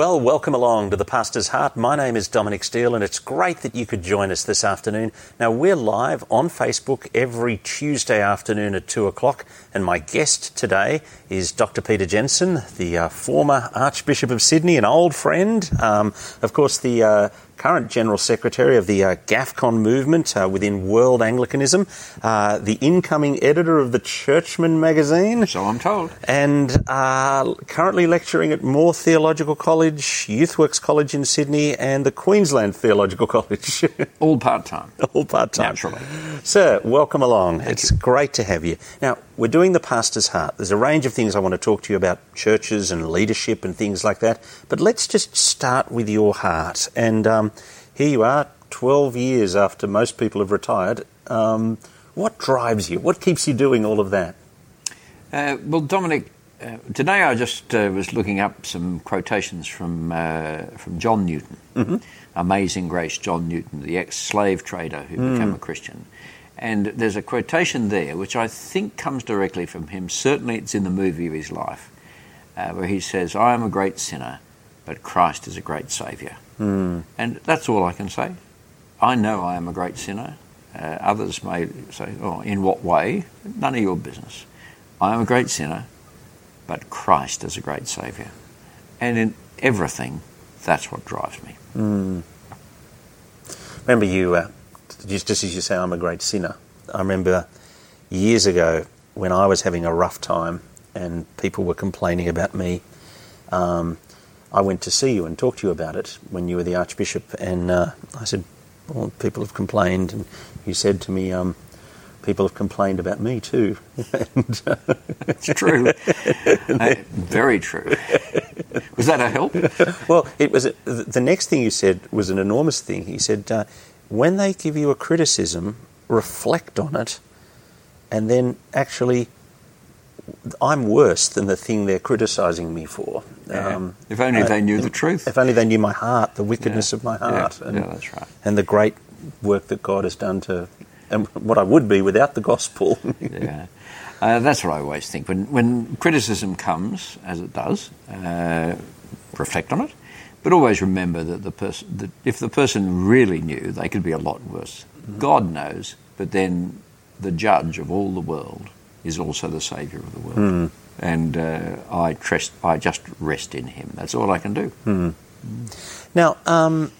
Well, welcome along to the Pastor's Heart. My name is Dominic Steele, and it's great that you could join us this afternoon. Now, we're live on Facebook every Tuesday afternoon at 2 o'clock, and my guest today is Dr. Peter Jensen, the uh, former Archbishop of Sydney, an old friend. Um, of course, the uh, current General Secretary of the uh, GAFCON movement uh, within World Anglicanism, uh, the incoming editor of the Churchman magazine. So I'm told. And uh, currently lecturing at Moore Theological College, Youthworks College in Sydney, and the Queensland Theological College. All part time. All part time. Naturally. Sir, welcome along. Thank it's you. great to have you. Now, we're doing the pastor's heart. There's a range of things I want to talk to you about churches and leadership and things like that. But let's just start with your heart. And um, here you are, 12 years after most people have retired. Um, what drives you? What keeps you doing all of that? Uh, well, Dominic, uh, today I just uh, was looking up some quotations from uh, from John Newton, Amazing Grace, John Newton, the ex-slave trader who became a Christian. And there's a quotation there which I think comes directly from him. Certainly, it's in the movie of his life, uh, where he says, "I am a great sinner, but Christ is a great Saviour." And that's all I can say. I know I am a great sinner. Uh, others may say, "Oh, in what way?" None of your business. I am a great sinner, but Christ is a great Saviour. And in everything, that's what drives me. Remember, you, uh, just, as you say, I'm a great sinner. I remember years ago when I was having a rough time and people were complaining about me. Um, I went to see you and talk to you about it when you were the Archbishop, and uh, I said, "Well, people have complained," and you said to me, um, "People have complained about me too." and, uh, It's true. Uh, very true. Was that a help? well, it was the next thing you said was an enormous thing. He said, uh, "When they give you a criticism, reflect on it, and then actually." I'm worse than the thing they're criticising me for. Um, if only uh, they knew the truth. If only they knew my heart, the wickedness Yeah. of my Yeah. heart, and, Yeah, that's right. and the great work that God has done to, and what I would be without the gospel. Yeah. Uh, that's what I always think. When, when criticism comes, as it does, uh, reflect on it, but always remember that, the person, that if the person really knew, they could be a lot worse. God knows, but then the judge of all the world is also the saviour of the world. And uh, I, trust, I just rest in him. That's all I can do. Now, um,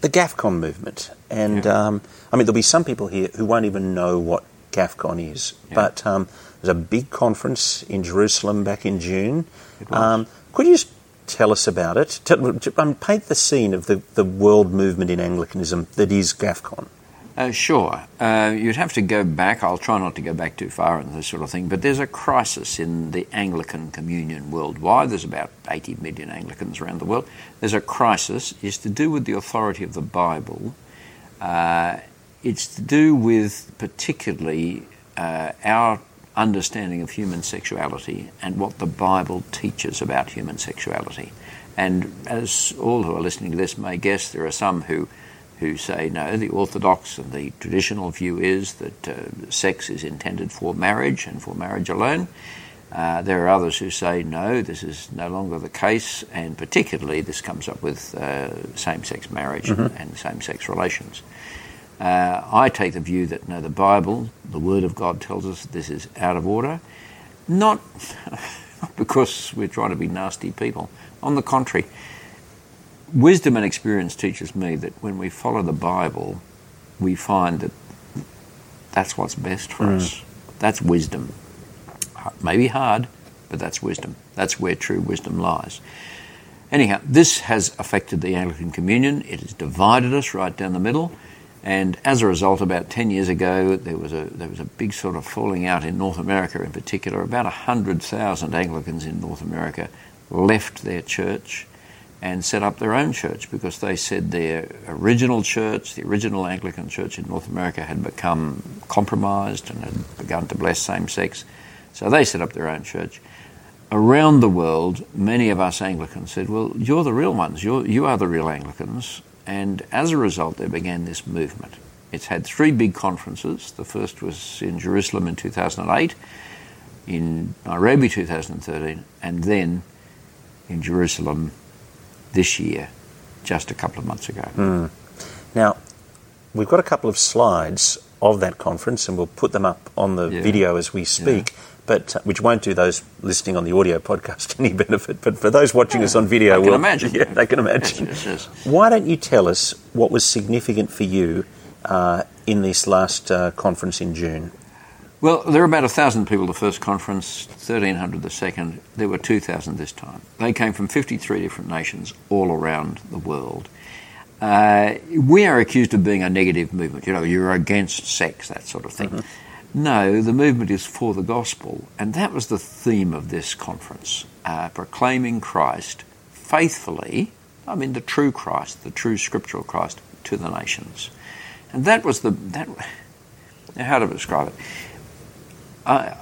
the GAFCON movement, and Yeah. um, I mean, there'll be some people here who won't even know what GAFCON is, Yeah. but um, there's a big conference in Jerusalem back in June. Um, could you just tell us about it? Tell, um, paint the scene of the, the world movement in Anglicanism that is GAFCON. Uh, sure. Uh, you'd have to go back. I'll try not to go back too far in this sort of thing, but there's a crisis in the Anglican communion worldwide. There's about 80 million Anglicans around the world. There's a crisis. It's to do with the authority of the Bible. Uh, it's to do with particularly uh, our understanding of human sexuality and what the Bible teaches about human sexuality. And as all who are listening to this may guess, there are some who who say no, the orthodox and the traditional view is that uh, sex is intended for marriage and for marriage alone. Uh, there are others who say no, this is no longer the case, and particularly this comes up with uh, same sex marriage and, and same sex relations. Uh, I take the view that no, the Bible, the Word of God, tells us this is out of order, not, not because we're trying to be nasty people. On the contrary, wisdom and experience teaches me that when we follow the Bible, we find that that's what's best for us. That's wisdom. Maybe hard, but that's wisdom. That's where true wisdom lies. Anyhow, this has affected the Anglican Communion. It has divided us right down the middle. And as a result, about 10 years ago, there was a, there was a big sort of falling out in North America in particular. About 100,000 Anglicans in North America left their church and set up their own church because they said their original church, the original Anglican church in North America, had become compromised and had begun to bless same sex. So they set up their own church. Around the world, many of us Anglicans said, Well, you're the real ones, you're, you are the real Anglicans. And as a result, there began this movement. It's had three big conferences. The first was in Jerusalem in 2008, in Nairobi 2013, and then in Jerusalem this year, just a couple of months ago. Hmm. Now, we've got a couple of slides of that conference, and we'll put them up on the Yeah. video as we speak. But uh, which won't do those listening on the audio podcast any benefit. But for those watching us on video, I can will- imagine. Yeah, they can imagine. Yes, yes, Why don't you tell us what was significant for you uh, in this last uh, conference in June? Well, there were about a thousand people the first conference, thirteen hundred the second. There were two thousand this time. They came from fifty-three different nations all around the world. Uh, we are accused of being a negative movement. You know, you're against sex, that sort of thing. No, the movement is for the gospel, and that was the theme of this conference: uh, proclaiming Christ faithfully. I mean, the true Christ, the true scriptural Christ, to the nations, and that was the that. How to describe it? Uh,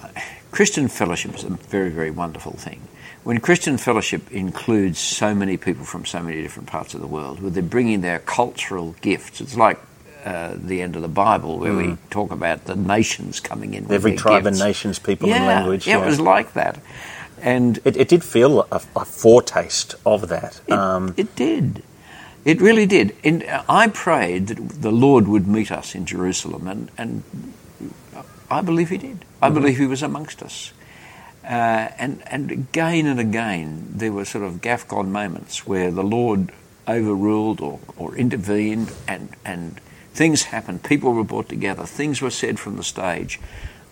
Christian fellowship is a very, very wonderful thing. When Christian fellowship includes so many people from so many different parts of the world, where they're bringing their cultural gifts, it's like uh, the end of the Bible where we talk about the nations coming in. Every tribe gifts. and nations, people yeah, and language. Yeah, it was like that, and It, it did feel a, a foretaste of that. it, Um, it did. It really did. And I prayed that the Lord would meet us in Jerusalem, and, and I believe He did. I believe He was amongst us. Uh, and, and again and again, there were sort of GAFCON moments where the Lord overruled or, or intervened, and, and things happened. People were brought together, things were said from the stage.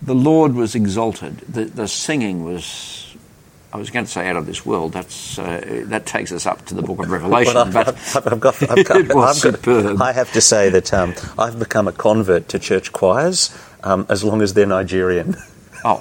The Lord was exalted. The, the singing was. I was going to say out of this world. That's uh, that takes us up to the Book of Revelation. But I've, I've got, I've got, It was I've superb. I have to say that um, I've become a convert to church choirs um, as long as they're Nigerian. oh,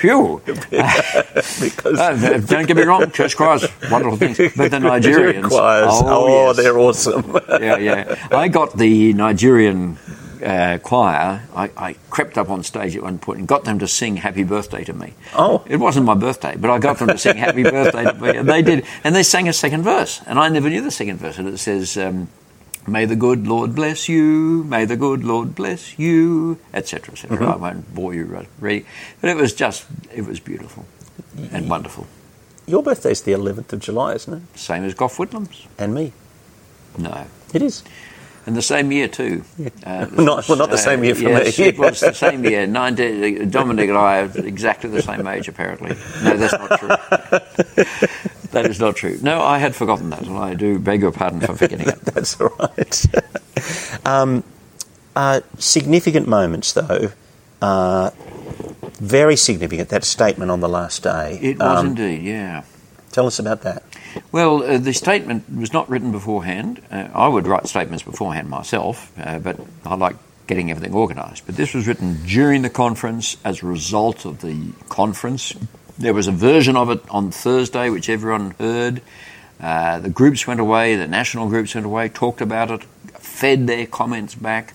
phew! because Uh, don't get me wrong, church choirs, wonderful things, but the Nigerians, choirs, oh, oh, yes. they're awesome. yeah, yeah. I got the Nigerian uh, choir. I, I crept up on stage at one point and got them to sing "Happy Birthday" to me. Oh. it wasn't my birthday, but I got them to sing "Happy Birthday" to me, and they did. And they sang a second verse, and I never knew the second verse. And it says. Um, May the good Lord bless you. May the good Lord bless you, etc., etc. Mm-hmm. I won't bore you reading, but it was just, it was beautiful and wonderful. Your birthday's the 11th of July, isn't it? Same as Gough Whitlam's. And me. No, It is. And the same year too. Uh, Not- well, not the same year for yes, me. it was the same year. 19, Dominic and I are exactly the same age, apparently. No, that's not true. that is not true. No, I had forgotten that, and I do beg your pardon for forgetting it. That's all right. um, uh, significant moments, though. Uh, very significant. That statement on the last day. It was Um, indeed, yeah. Tell us about that. Well, uh, the statement was not written beforehand. Uh, I would write statements beforehand myself, uh, but I like getting everything organised. But this was written during the conference as a result of the conference. There was a version of it on Thursday, which everyone heard. Uh, the groups went away, the national groups went away, talked about it, fed their comments back.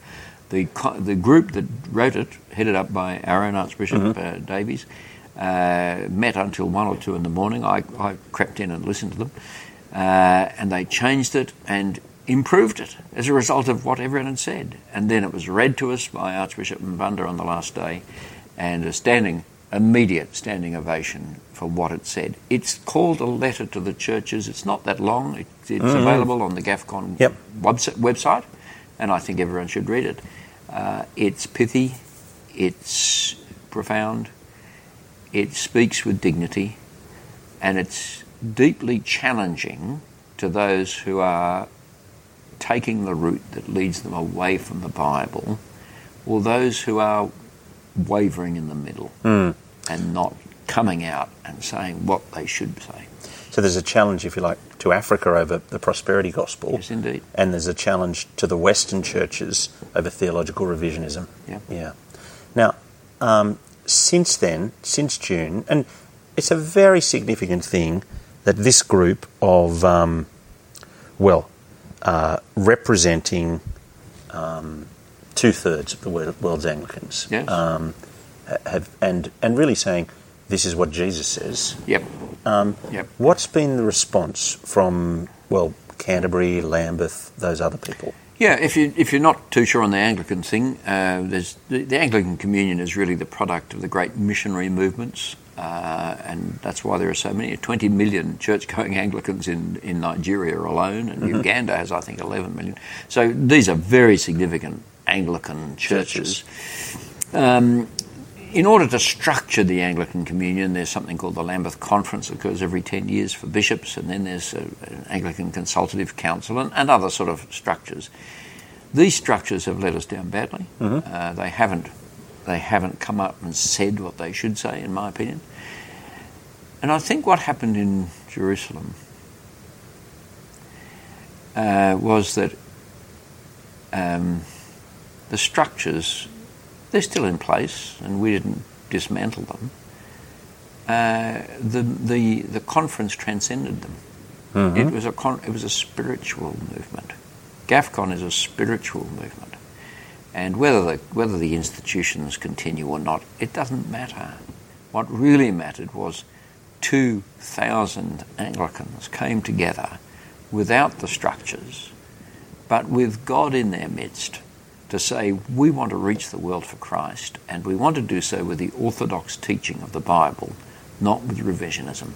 The, co- the group that wrote it, headed up by our own Archbishop uh, Davies, uh, met until one or two in the morning. I, I crept in and listened to them, uh, and they changed it and improved it as a result of what everyone had said. And then it was read to us by Archbishop Mbanda on the last day, and a standing, immediate standing ovation for what it said. It's called a letter to the churches. It's not that long. It, it's available on the GAFCON Yep. webs- website, and I think everyone should read it. Uh, it's pithy, it's profound, it speaks with dignity, and it's deeply challenging to those who are taking the route that leads them away from the Bible, or those who are wavering in the middle Mm. and not coming out and saying what they should say. So there's a challenge, if you like, to Africa over the prosperity gospel, Yes, indeed. and there's a challenge to the Western churches over theological revisionism. Yeah. Yeah. Now, um, since then, since June, and it's a very significant thing that this group of, um, well, uh, representing um, two thirds of the world's Anglicans, Yes. um, have and and really saying this is what Jesus says. Yep. Um, Yep. What's been the response from well Canterbury, Lambeth, those other people? Yeah, if you if you're not too sure on the Anglican thing, uh, there's the, the Anglican Communion is really the product of the great missionary movements Uh, and that's why there are so many 20 million church going Anglicans in, in Nigeria alone, and mm-hmm. Uganda has, I think, 11 million. So these are very significant Anglican churches. churches. Um, in order to structure the Anglican Communion, there's something called the Lambeth Conference that occurs every 10 years for bishops, and then there's a, an Anglican Consultative Council and, and, other sort of structures. These structures have let us down badly. Mm-hmm. Uh, they haven't they haven't come up and said what they should say, in my opinion. And I think what happened in Jerusalem uh, was that um, the structures, they're still in place, and we didn't dismantle them. Uh, the, the, the conference transcended them. Mm-hmm. It, was a con- it was a spiritual movement. GAFCON is a spiritual movement. And whether the, whether the institutions continue or not, it doesn't matter. What really mattered was 2,000 Anglicans came together without the structures, but with God in their midst to say, we want to reach the world for Christ, and we want to do so with the orthodox teaching of the Bible, not with revisionism.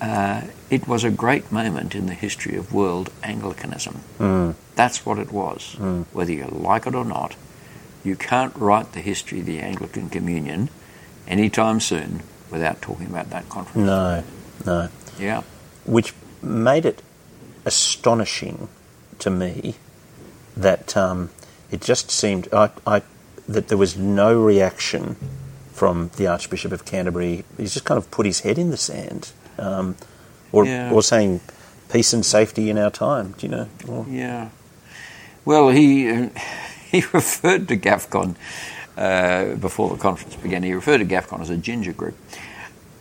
Uh, it was a great moment in the history of world Anglicanism. Mm. That's what it was. Mm. Whether you like it or not, you can't write the history of the Anglican Communion anytime soon without talking about that conference. No, no. Yeah. Which made it astonishing to me that um, it just seemed I, I, that there was no reaction from the Archbishop of Canterbury. He's just kind of put his head in the sand um, or, yeah. or saying peace and safety in our time. Do you know? Or, yeah. Well, he uh, he referred to GAFCON uh, before the conference began. He referred to GAFCON as a ginger group.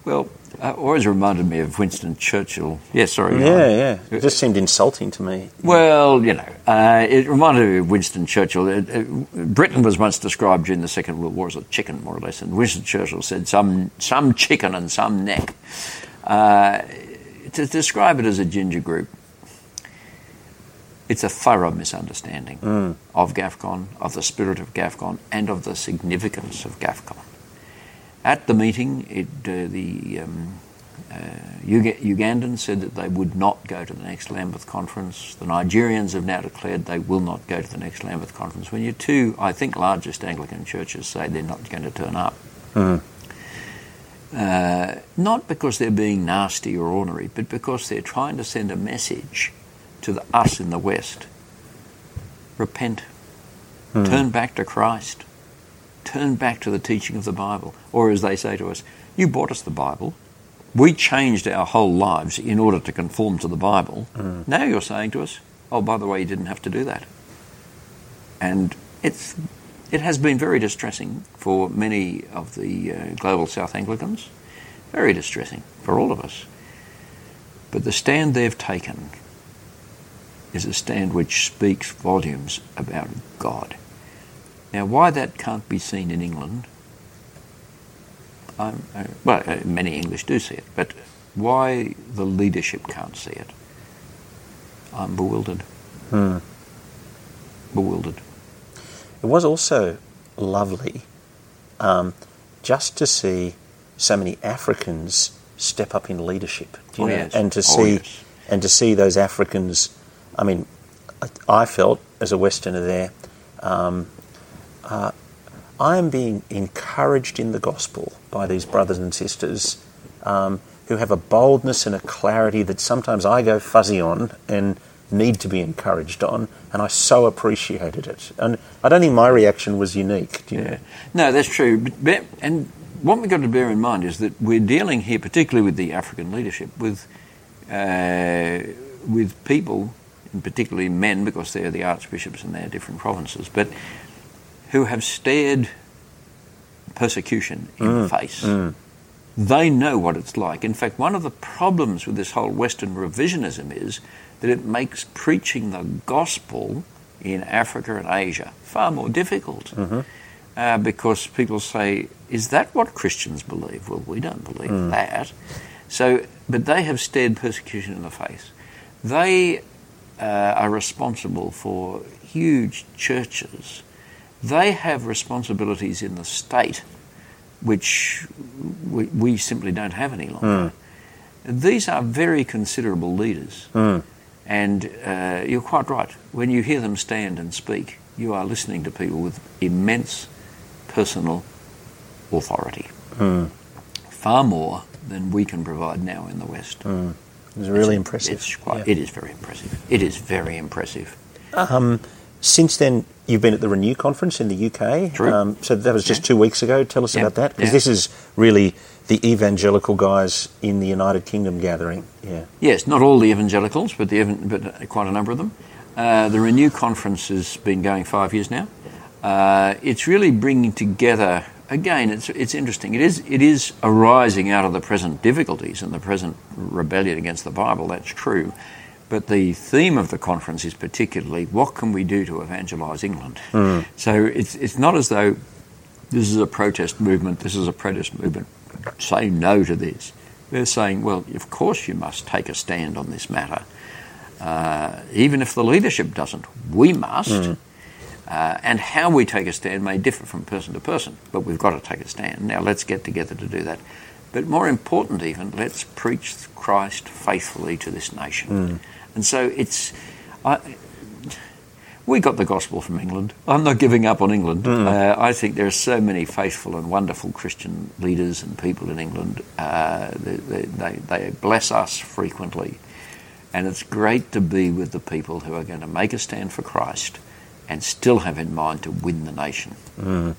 Well, uh, always reminded me of Winston Churchill. Yeah, sorry. Yeah, yeah. It just seemed insulting to me. Well, you know, uh, it reminded me of Winston Churchill. It, it, Britain was once described during the Second World War as a chicken, more or less, and Winston Churchill said, "Some, some chicken and some neck." Uh, to describe it as a ginger group, it's a thorough misunderstanding mm. of GAFCON, of the spirit of GAFCON, and of the significance of GAFCON. At the meeting, it, uh, the um, uh, Ugandans said that they would not go to the next Lambeth conference. The Nigerians have now declared they will not go to the next Lambeth conference. When your two, I think, largest Anglican churches say they're not going to turn up. Mm. Uh, not because they're being nasty or ornery, but because they're trying to send a message to the, us in the West. Repent. Hmm. Turn back to Christ. Turn back to the teaching of the Bible. Or as they say to us, you bought us the Bible. We changed our whole lives in order to conform to the Bible. Hmm. Now you're saying to us, oh, by the way, you didn't have to do that. And it's it has been very distressing for many of the uh, global South Anglicans, very distressing for all of us. But the stand they've taken is a stand which speaks volumes about God. Now, why that can't be seen in England, uh, well, uh, many English do see it, but why the leadership can't see it, I'm bewildered. Hmm. Bewildered. It was also lovely um, just to see so many Africans step up in leadership, oh, yes. and to oh, see yes. and to see those Africans. I mean, I felt as a Westerner there, um, uh, I am being encouraged in the gospel by these brothers and sisters um, who have a boldness and a clarity that sometimes I go fuzzy on and need to be encouraged on, and I so appreciated it. And I don't think my reaction was unique. yeah. Know? No, that's true. But, and what we've got to bear in mind is that we're dealing here, particularly with the African leadership, with uh, with people, and particularly men, because they're the archbishops in their different provinces, but who have stared persecution in mm, the face. Mm. They know what it's like. In fact, one of the problems with this whole Western revisionism is that it makes preaching the gospel in Africa and Asia far more difficult. Mm-hmm. Uh, because people say, is that what Christians believe? Well, we don't believe mm. that. So, but they have stared persecution in the face. They uh, are responsible for huge churches. They have responsibilities in the state which we, we, simply don't have any longer. Mm. These are very considerable leaders. Mm. And uh, you're quite right. When you hear them stand and speak, you are listening to people with immense personal authority. Mm. Far more than we can provide now in the West. Mm. It's really it's, impressive. It's quite, yeah. It is very impressive. It is very impressive. Um, since then, you've been at the Renew conference in the UK. True. Um, so that was just yeah. two weeks ago. Tell us yeah. about that, because this is really the evangelical guys in the United Kingdom gathering. Yeah. Yes, not all the evangelicals, but the but quite a number of them. Uh, the Renew conference has been going five years now. Uh, it's really bringing together. Again, it's it's interesting. It is it is arising out of the present difficulties and the present rebellion against the Bible. That's true. But the theme of the conference is particularly what can we do to evangelise England? Mm. So it's it's not as though this is a protest movement. This is a protest movement say no to this. They're saying, well, of course you must take a stand on this matter. Uh, even if the leadership doesn't, we must. Mm. Uh, and how we take a stand may differ from person to person, but we've got to take a stand. Now let's get together to do that. But more important, even, let's preach Christ faithfully to this nation. Mm. And so it's. I, we got the gospel from England. I'm not giving up on England. Mm. Uh, I think there are so many faithful and wonderful Christian leaders and people in England. Uh, they, they, they, bless us frequently. And it's great to be with the people who are going to make a stand for Christ and still have in mind to win the nation. Mm.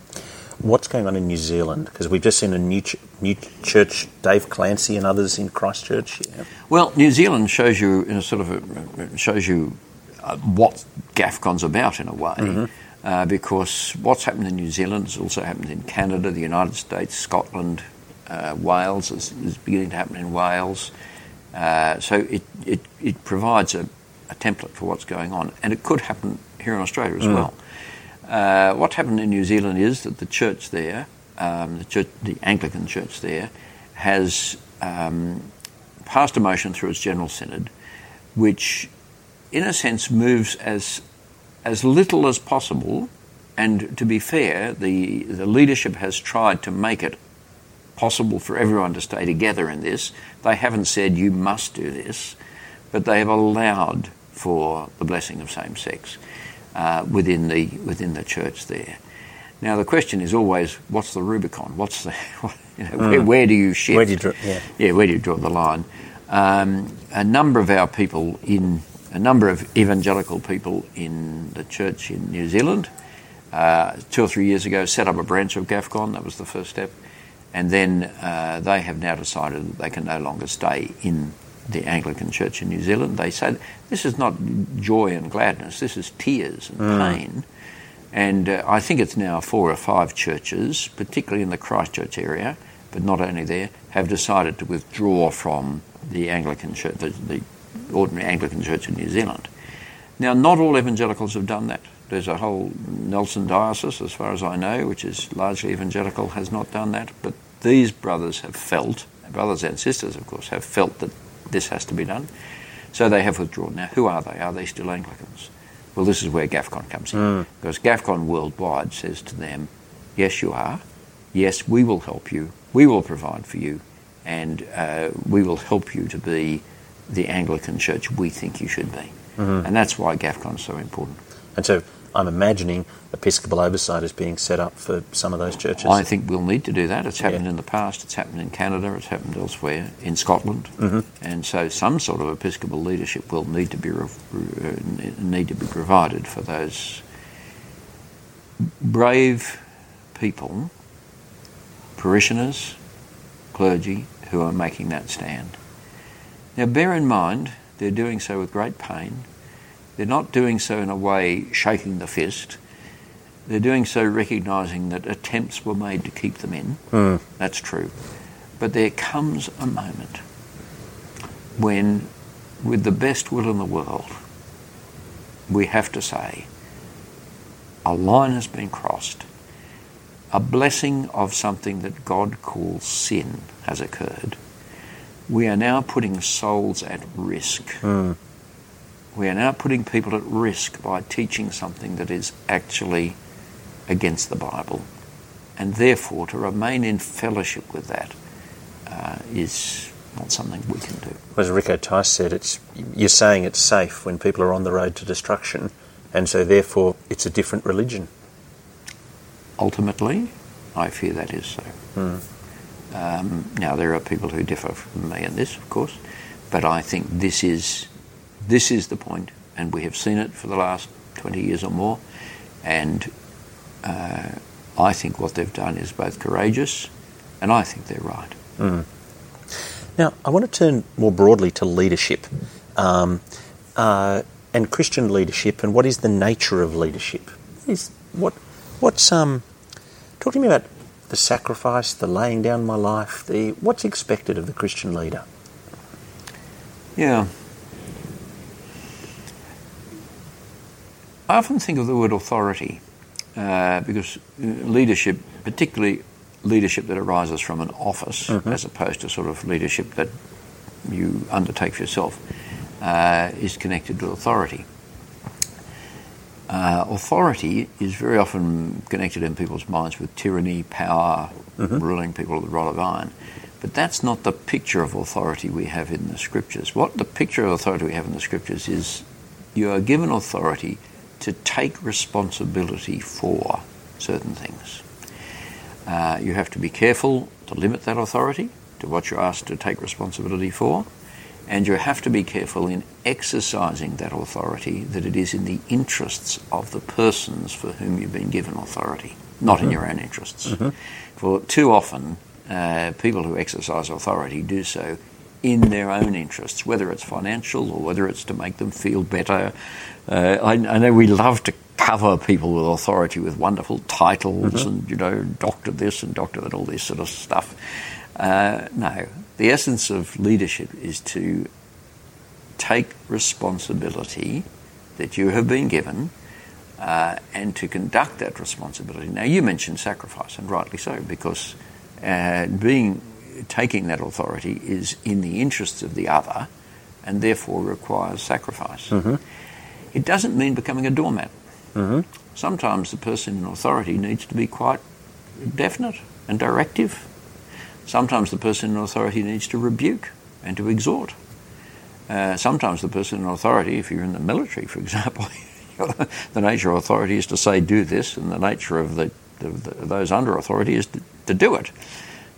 What's going on in New Zealand? Because we've just seen a new, ch- new church, Dave Clancy and others in Christchurch. Yeah. Well, New Zealand shows you, in a sort of a, shows you uh, what GAFCON's about in a way. Mm-hmm. Uh, because what's happened in New Zealand has also happened in Canada, the United States, Scotland, uh, Wales is, is, beginning to happen in Wales. Uh, so it, it, it provides a, a, template for what's going on, and it could happen here in Australia as mm. well. Uh, what happened in New Zealand is that the church there, um, the, church, the, Anglican church there, has um, passed a motion through its General Synod which in a sense, moves as as little as possible. And to be fair, the the leadership has tried to make it possible for everyone to stay together in this. They haven't said you must do this, but they have allowed for the blessing of same sex uh, within the within the church there. Now the question is always, what's the Rubicon? What's the you know, mm. where, where, do you shift? Where do you draw? Yeah. yeah, where do you draw the line? Um, a number of our people in a number of evangelical people in the church in New Zealand. Uh, two or three years ago, set up a branch of GAFCON. That was the first step, and then uh, they have now decided that they can no longer stay in the Anglican Church in New Zealand. They say this is not joy and gladness. This is tears and mm. pain. And uh, I think it's now four or five churches, particularly in the Christchurch area, but not only there, have decided to withdraw from the Anglican Church, the, the ordinary Anglican Church in New Zealand. Now, not all evangelicals have done that. There's a whole Nelson diocese, as far as I know, which is largely evangelical, has not done that. But these brothers have felt, brothers and sisters, of course, have felt that this has to be done. So they have withdrawn. Now, who are they? Are they still Anglicans? Well, this is where GAFCON comes in. Mm. Because GAFCON worldwide says to them, yes, you are. Yes, we will help you. We will provide for you. And uh, we will help you to be the Anglican Church we think you should be. Mm-hmm. And that's why GAFCON is so important. And so I'm imagining Episcopal oversight is being set up for some of those churches. I think we'll need to do that. It's happened yeah. in the past, it's happened in Canada, it's happened elsewhere, in Scotland. Mm-hmm. And so some sort of Episcopal leadership will need to be, re- need to be provided for those brave people, parishioners, clergy, who are making that stand. Now, bear in mind, they're doing so with great pain. They're not doing so in a way shaking the fist. They're doing so recognizing that attempts were made to keep them in. Mm. That's true. But there comes a moment when, with the best will in the world, we have to say, a line has been crossed. A blessing of something that God calls sin has occurred we are now putting souls at risk. Mm. We are now putting people at risk by teaching something that is actually against the Bible. and therefore to remain in fellowship with that uh, is not something we can do. As Rico Tice said, it's you're saying it's safe when people are on the road to destruction, and so therefore it's a different religion. Ultimately, I fear that is so. Mm. Um, now there are people who differ from me in this, of course, but I think this is this is the point, and we have seen it for the last 20 years or more, and uh, I think what they've done is both courageous, and I think they're right. Mm. Now, I want to turn more broadly to leadership um, uh, and Christian leadership, and what is the nature of leadership? Is what what's um, talk to me about the sacrifice, the laying down my life, the what's expected of the Christian leader. Yeah. I often think of the word authority uh, because uh, leadership, particularly leadership that arises from an office mm-hmm. as opposed to sort of leadership that you undertake for yourself, uh, is connected to authority. Uh, authority is very often connected in people's minds with tyranny, power, mm-hmm. ruling people with a rod of iron. But that's not the picture of authority we have in the scriptures. What the picture of authority we have in the scriptures is you are given authority to take responsibility for certain things. Uh, you have to be careful to limit that authority to what you're asked to take responsibility for, and you have to be careful in exercising that authority that it is in the interests of the persons for whom you've been given authority, not mm-hmm. in your own interests. Mm-hmm. For too often, uh, people who exercise authority do so in their own interests, whether it's financial or whether it's to make them feel better. Uh, I, I, know we love to cover people with authority with wonderful titles mm-hmm. and, you know, doctor this and doctor that, all this sort of stuff. Uh, no, the essence of leadership is to take responsibility that you have been given uh, and to conduct that responsibility. Now, you mentioned sacrifice, and rightly so, because uh, being taking that authority is in the interests of the other and therefore requires sacrifice. Mm-hmm. It doesn't mean becoming a doormat. Mm-hmm. Sometimes the person in authority needs to be quite definite and directive. Sometimes the person in authority needs to rebuke and to exhort. Uh, sometimes the person in authority, if you're in the military, for example, the nature of authority is to say, do this, and the nature of the, the, the those under authority is to, to, do it.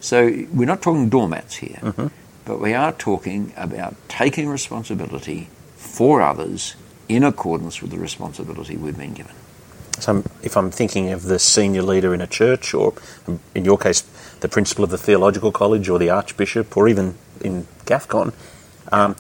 So we're not talking doormats here, but we are talking about taking responsibility for others in accordance with the responsibility we've been given. So, if I'm thinking of the senior leader in a church, or in your case, the principal of the theological college, or the archbishop, or even in GAFCON, um,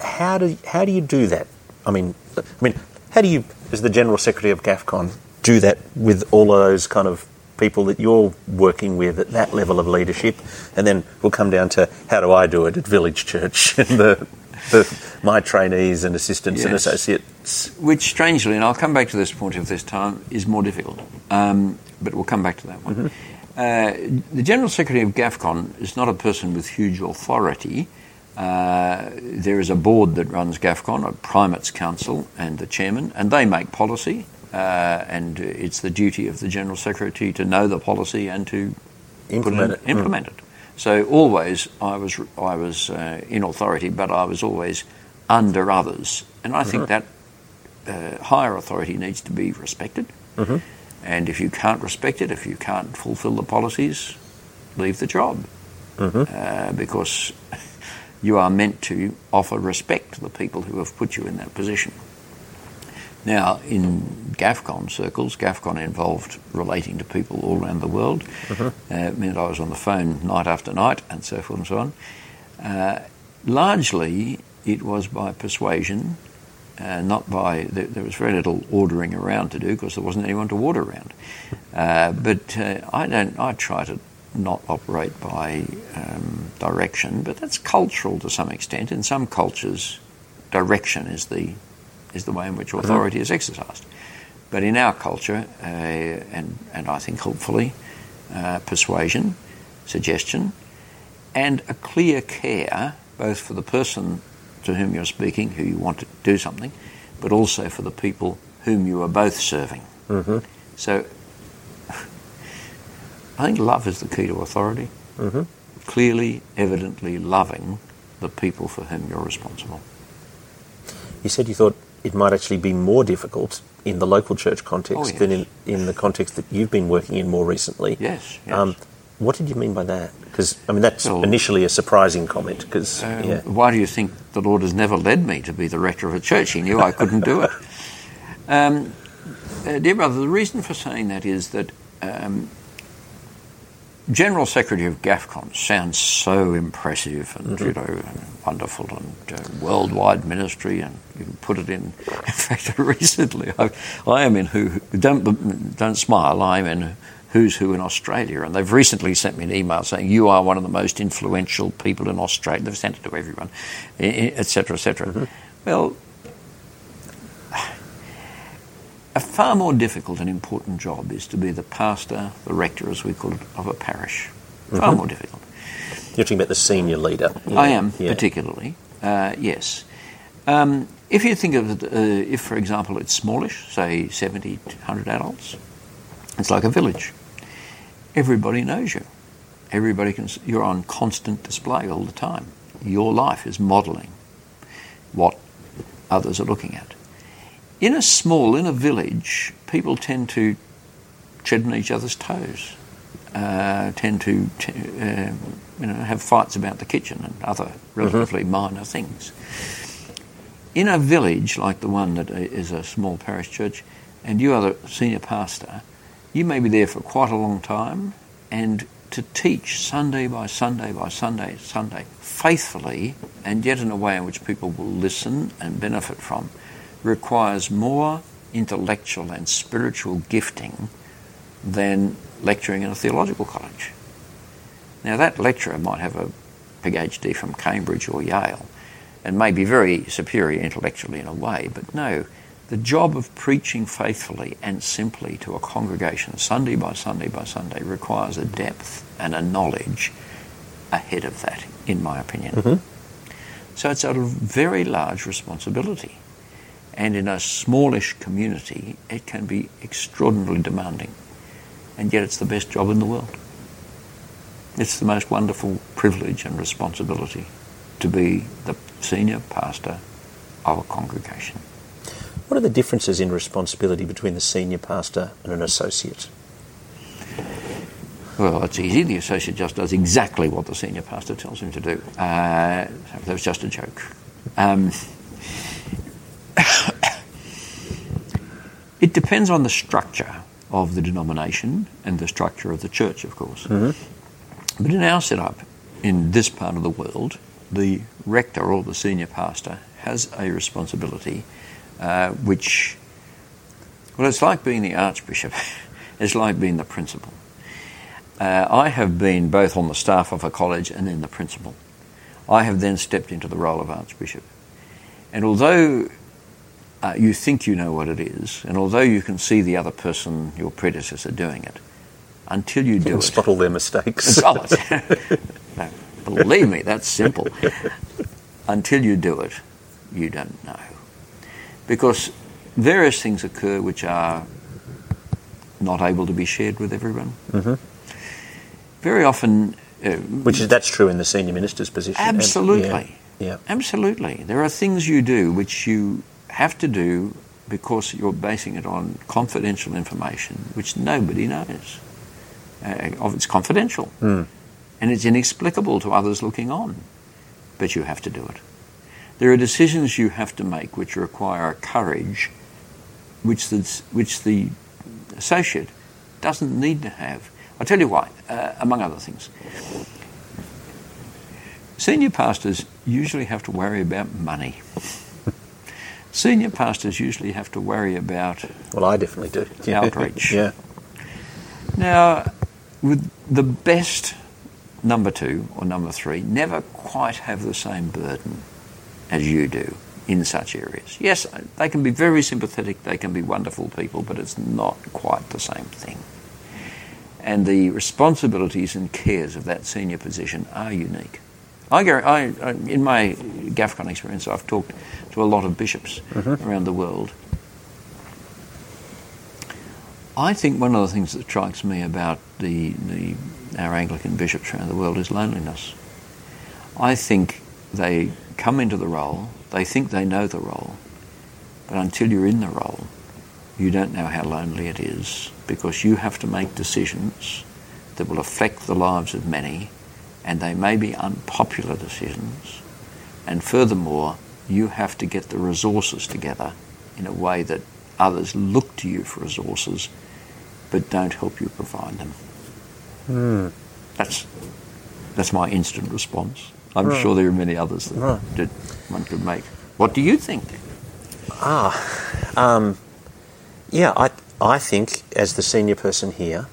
how do how do you do that? I mean, I mean, how do you, as the general secretary of GAFCON, do that with all of those kind of people that you're working with at that level of leadership? And then we'll come down to how do I do it at Village Church and the the, my trainees and assistants yes. and associates. Which, strangely, and I'll come back to this point if this time, is more difficult. Um, but we'll come back to that one. Mm-hmm. Uh, the General Secretary of GAFCON is not a person with huge authority. Uh, there is a board that runs GAFCON, a Primates Council, and the chairman, and they make policy. Uh, and it's the duty of the General Secretary to know the policy and to implement it. Implement mm. it. So always I was I was uh, in authority, but I was always under others, and I think mm-hmm. that uh, higher authority needs to be respected. Mm-hmm. And if you can't respect it, if you can't fulfil the policies, leave the job, mm-hmm. uh, because you are meant to offer respect to the people who have put you in that position. Now, in GAFCON circles, GAFCON involved relating to people all around the world. Mm-hmm. Uh, it meant I was on the phone night after night and so forth and so on. Uh, largely, it was by persuasion, uh, not by. There, there, was very little ordering around to do because there wasn't anyone to order around. Uh, but uh, I don't. I try to not operate by um, direction, but that's cultural to some extent. In some cultures, direction is the is the way in which authority mm-hmm. is exercised. But in our culture, uh, and, and I think hopefully, uh, persuasion, suggestion, and a clear care both for the person to whom you're speaking, who you want to do something, but also for the people whom you are both serving. Mm-hmm. So I think love is the key to authority. Mm-hmm. Clearly, evidently loving the people for whom you're responsible. You said you thought it might actually be more difficult in the local church context Oh, yes. than in, in the context that you've been working in more recently. Yes. yes. Um, what did you mean by that? Because I mean that's Well- initially a surprising comment. Because Um, yeah, Why do you think the Lord has never led me to be the rector of a church? He knew I couldn't do it. Um, uh, dear brother, the reason for saying that is that um, General Secretary of GAFCON sounds so impressive and you know wonderful and uh, worldwide ministry, and you can put it in. In fact, recently I, I am in who don't don't smile. I am in who's who in Australia, and they've recently sent me an email saying you are one of the most influential people in Australia. They've sent it to everyone, etc., etc. Well, a far more difficult and important job is to be the pastor, the rector, as we call it, of a parish. Far more difficult. you're talking about the senior leader. Yeah, I am yeah. particularly, uh, yes. Um, if you think of it, uh, if for example it's smallish, say 70, 100 adults, it's like a village. Everybody knows you. Everybody can. You're on constant display all the time. Your life is modelling what others are looking at. In a small, in a village, people tend to tread on each other's toes, uh, tend to, t- uh, you know, have fights about the kitchen and other relatively minor things. In a village like the one that is a small parish church, and you are the senior pastor, you may be there for quite a long time, and to teach Sunday by Sunday by Sunday Sunday faithfully, and yet in a way in which people will listen and benefit from, requires more intellectual and spiritual gifting than lecturing in a theological college. Now, that lecturer might have a PhD from Cambridge or Yale and may be very superior intellectually in a way, but no, the job of preaching faithfully and simply to a congregation Sunday by Sunday by Sunday requires a depth and a knowledge ahead of that, in my opinion. Mm-hmm. So it's a very large responsibility. And in a smallish community, it can be extraordinarily demanding. And yet it's the best job in the world. It's the most wonderful privilege and responsibility to be the senior pastor of a congregation. What are the differences in responsibility between the senior pastor and an associate? Well, it's easy. The associate just does exactly what the senior pastor tells him to do. Uh, that was just a joke. Um, it depends on the structure of the denomination and the structure of the church, of course. But in our setup, in this part of the world, the rector or the senior pastor has a responsibility uh, which, well, it's like being the archbishop, it's like being the principal. Uh, I have been both on the staff of a college and then the principal. I have then stepped into the role of archbishop. And although uh, you think you know what it is, and although you can see the other person, your predecessor, doing it, until you do it, spot all their mistakes. Oh, no, believe me, that's simple. Until you do it, you don't know. Because various things occur which are not able to be shared with everyone. Mm-hmm. Very often, uh, Which is that's true in the senior minister's position. and- Absolutely. yeah, yeah. absolutely, there are things you do which you have to do because you're basing it on confidential information which nobody knows. Uh, of it's confidential Mm. and it's inexplicable to others looking on, but you have to do it. There are decisions you have to make which require courage, which the, which the associate doesn't need to have. I'll tell you why, uh, among other things. Senior pastors usually have to worry about money. Senior pastors usually have to worry about Well, I definitely do. Yeah. Outreach. yeah. Now, with the best number two or number three never quite have the same burden as you do in such areas. Yes, they can be very sympathetic, they can be wonderful people, but it's not quite the same thing. And the responsibilities and cares of that senior position are unique. I, go- I, I, in my GAFCON experience, I've talked to a lot of bishops mm-hmm. around the world. I think one of the things that strikes me about the, the our Anglican bishops around the world is loneliness. I think they come into the role, they think they know the role, but until you're in the role, you don't know how lonely it is because you have to make decisions that will affect the lives of many, and they may be unpopular decisions. And furthermore, you have to get the resources together in a way that others look to you for resources but don't help you provide them. Mm. That's, that's my instant response. I'm Right. sure there are many others that, Right. that one could make. What do you think? Ah, um, yeah, I, I think as the senior person here,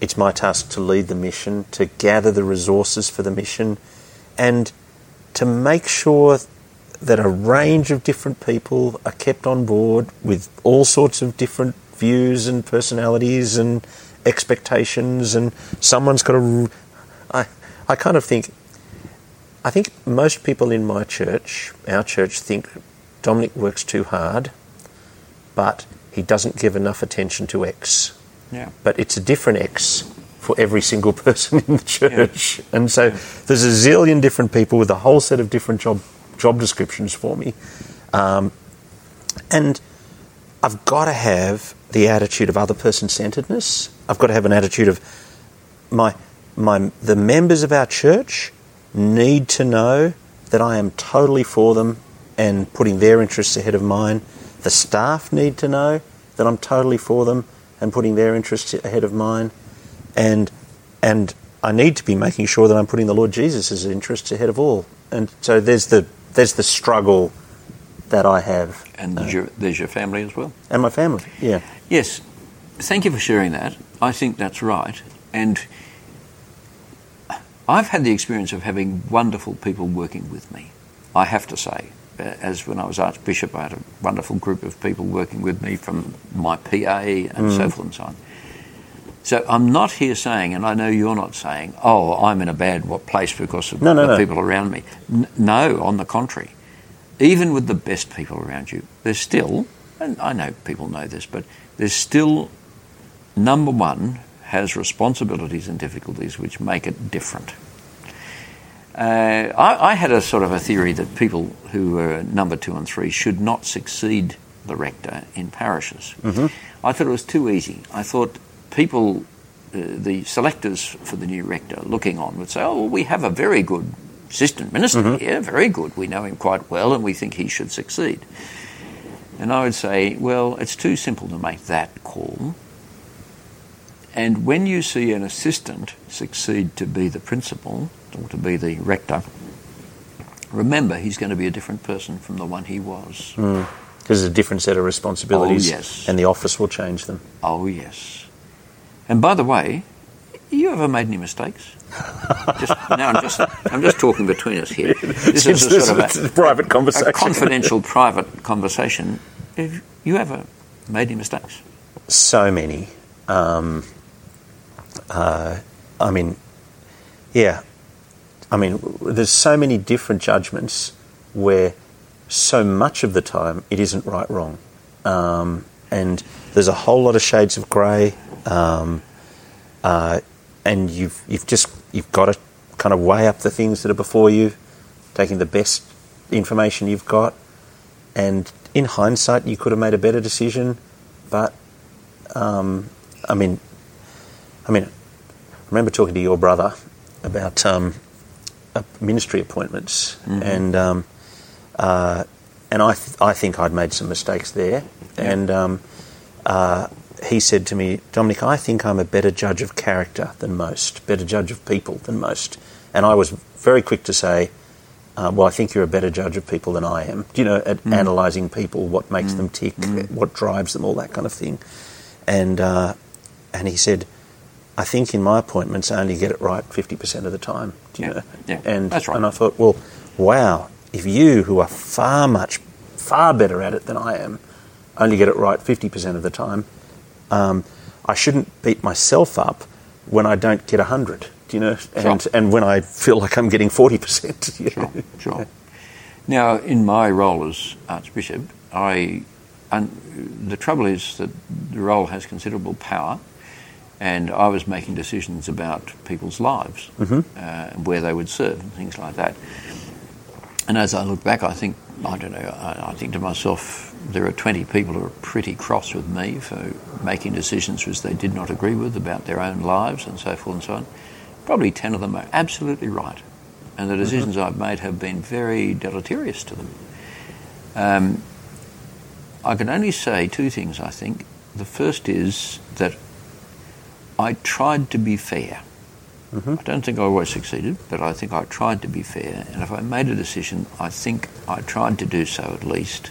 it's my task to lead the mission, to gather the resources for the mission, and to make sure that a range of different people are kept on board with all sorts of different views and personalities and expectations, and someone's got to. I, I kind of think. I think most people in my church, our church, think Dominic works too hard, but he doesn't give enough attention to X Yeah. but it's a different X for every single person in the church. And so there's a zillion different people with a whole set of different job job descriptions for me. Um, and I've got to have the attitude of other person centeredness. I've got to have an attitude of my my the members of our church need to know that I am totally for them and putting their interests ahead of mine. The staff need to know that I'm totally for them and putting their interests ahead of mine. And and I need to be making sure that I'm putting the Lord Jesus' interests ahead of all. And so there's the there's the struggle that I have And there's your, there's your family as well. and my family. Yeah. Yes, thank you for sharing that. I think that's right. And I've had the experience of having wonderful people working with me, I have to say. Uh, As when I was Archbishop, I had a wonderful group of people working with me from my PA and so forth and so on. So I'm not here saying, and I know you're not saying, oh, I'm in a bad place because of No, no, the no. people around me. N- no, on the contrary. Even with the best people around you, there's still, and I know people know this, but there's still number one has responsibilities and difficulties which make it different. Uh, I, I had a sort of a theory that people who were number two and three should not succeed the rector in parishes. I thought it was too easy. I thought people, uh, the selectors for the new rector, looking on, would say, "Oh, well, we have a very good assistant minister here, very good. We know him quite well, and we think he should succeed." And I would say, "Well, it's too simple to make that call." And when you see an assistant succeed to be the principal to be the rector, remember he's going to be a different person from the one he was. Because there's a different set of responsibilities, Oh, yes. and the office will change them. Oh, yes. And by the way, you ever made any mistakes? just, now I'm just, I'm just talking between us here. This is a sort of a, private conversation. a confidential, private conversation. Have you ever made any mistakes? so many. Um, uh, I mean, yeah. I mean, there's so many different judgments where so much of the time it isn't right wrong. Um, and there's a whole lot of shades of grey. Um, uh, and you've, you've just you've got to kind of weigh up the things that are before you, taking the best information you've got. And in hindsight, you could have made a better decision, but um, I mean, I mean, I remember talking to your brother about um, ministry appointments, and um, uh, and I th- I think I'd made some mistakes there, and um, uh, he said to me, Dominic, I think I'm a better judge of character than most, better judge of people than most, and I was very quick to say. Uh, well, I think you're a better judge of people than I am. Do you know, at analysing people, what makes them tick, what drives them, all that kind of thing. And uh, and he said, I think in my appointments I only get it right fifty percent of the time. Do you Yeah, know? yeah, and that's right. and I thought, well, wow, if you who are far much far better at it than I am, only get it right fifty percent of the time, um, I shouldn't beat myself up when I don't get hundred. Do you know? And Sure. and when I feel like I'm getting forty percent. Sure, sure. Now, in my role as Archbishop, I and the trouble is that the role has considerable power, and I was making decisions about people's lives Mm-hmm. uh, and where they would serve and things like that. And as I look back, I think I don't know. I, I think to myself, there are 20 people who are pretty cross with me for making decisions which they did not agree with about their own lives and so forth and so on. Probably 10 of them are absolutely right, and the decisions I've made have been very deleterious to them. Um, I can only say two things. I think the first is that I tried to be fair. I don't think I always succeeded, but I think I tried to be fair. And if I made a decision, I think I tried to do so at least,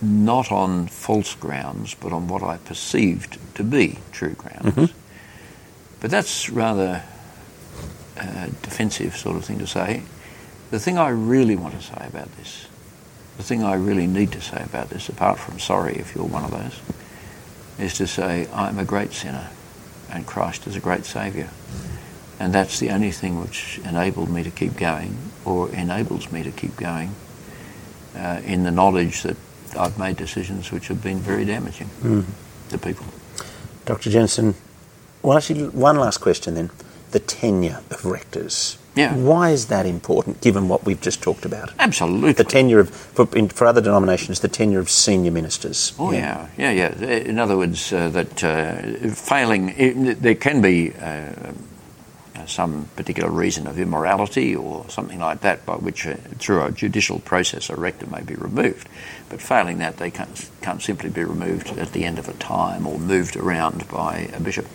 not on false grounds, but on what I perceived to be true grounds. But that's rather uh, defensive sort of thing to say. The thing I really want to say about this, the thing I really need to say about this, apart from sorry if you're one of those, is to say I'm a great sinner and Christ is a great Saviour. And that's the only thing which enabled me to keep going, or enables me to keep going, uh, in the knowledge that I've made decisions which have been very damaging to people. Dr. Jensen, well, actually, one last question then. The tenure of rectors. Yeah. Why is that important, given what we've just talked about? Absolutely. The tenure of, for, in, for other denominations, the tenure of senior ministers. Oh yeah, yeah, yeah. In other words, uh, that uh, failing, it, there can be uh, some particular reason of immorality or something like that by which, uh, through a judicial process, a rector may be removed. But failing that, they can't, can't simply be removed at the end of a time or moved around by a bishop.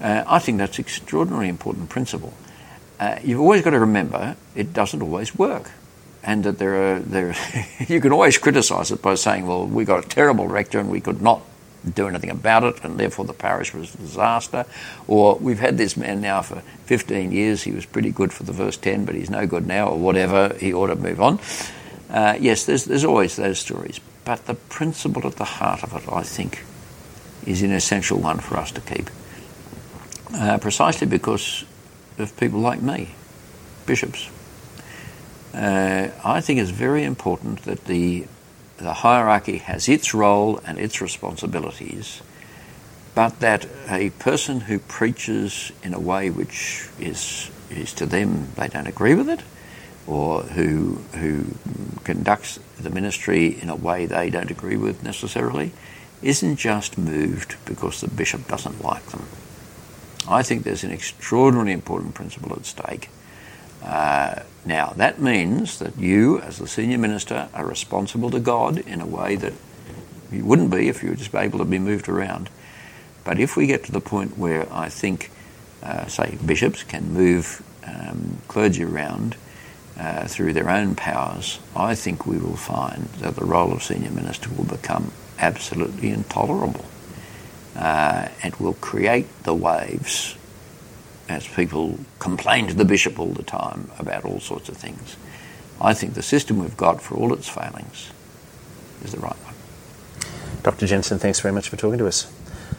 Uh, I think that's extraordinarily important principle. Uh, you've always got to remember it doesn't always work and that there are there you can always criticise it by saying, well, we got a terrible rector and we could not do anything about it, and therefore the parish was a disaster. Or we've had this man now for 15 years. He was pretty good for the first 10, but he's no good now, or whatever. He ought to move on. Uh, yes, there's there's always those stories, but the principle at the heart of it, I think, is an essential one for us to keep. Uh, precisely because of people like me, bishops. Uh, I think it's very important that the the hierarchy has its role and its responsibilities, but that a person who preaches in a way which is is to them they don't agree with it, or who who conducts the ministry in a way they don't agree with necessarily, isn't just moved because the bishop doesn't like them. I think there's an extraordinarily important principle at stake. Uh, now, that means that you, as the senior minister, are responsible to God in a way that you wouldn't be if you were just able to be moved around. But if we get to the point where I think, uh, say, bishops can move um, clergy around uh, through their own powers, I think we will find that the role of senior minister will become absolutely intolerable. Uh, and will create the waves as people complain to the bishop all the time about all sorts of things. I think the system we've got, for all its failings, is the right one. Dr. Jensen, thanks very much for talking to us.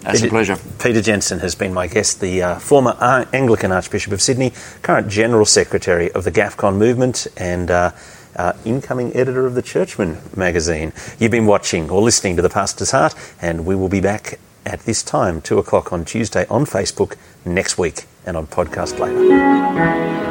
That's Peter, a pleasure. Peter Jensen has been my guest, the uh, former Ar- Anglican Archbishop of Sydney, current General Secretary of the GAFCON movement, and uh, uh, incoming editor of the Churchman magazine. You've been watching or listening to The Pastor's Heart, and we will be back at this time, 2 o'clock on Tuesday, on Facebook next week and on podcast later.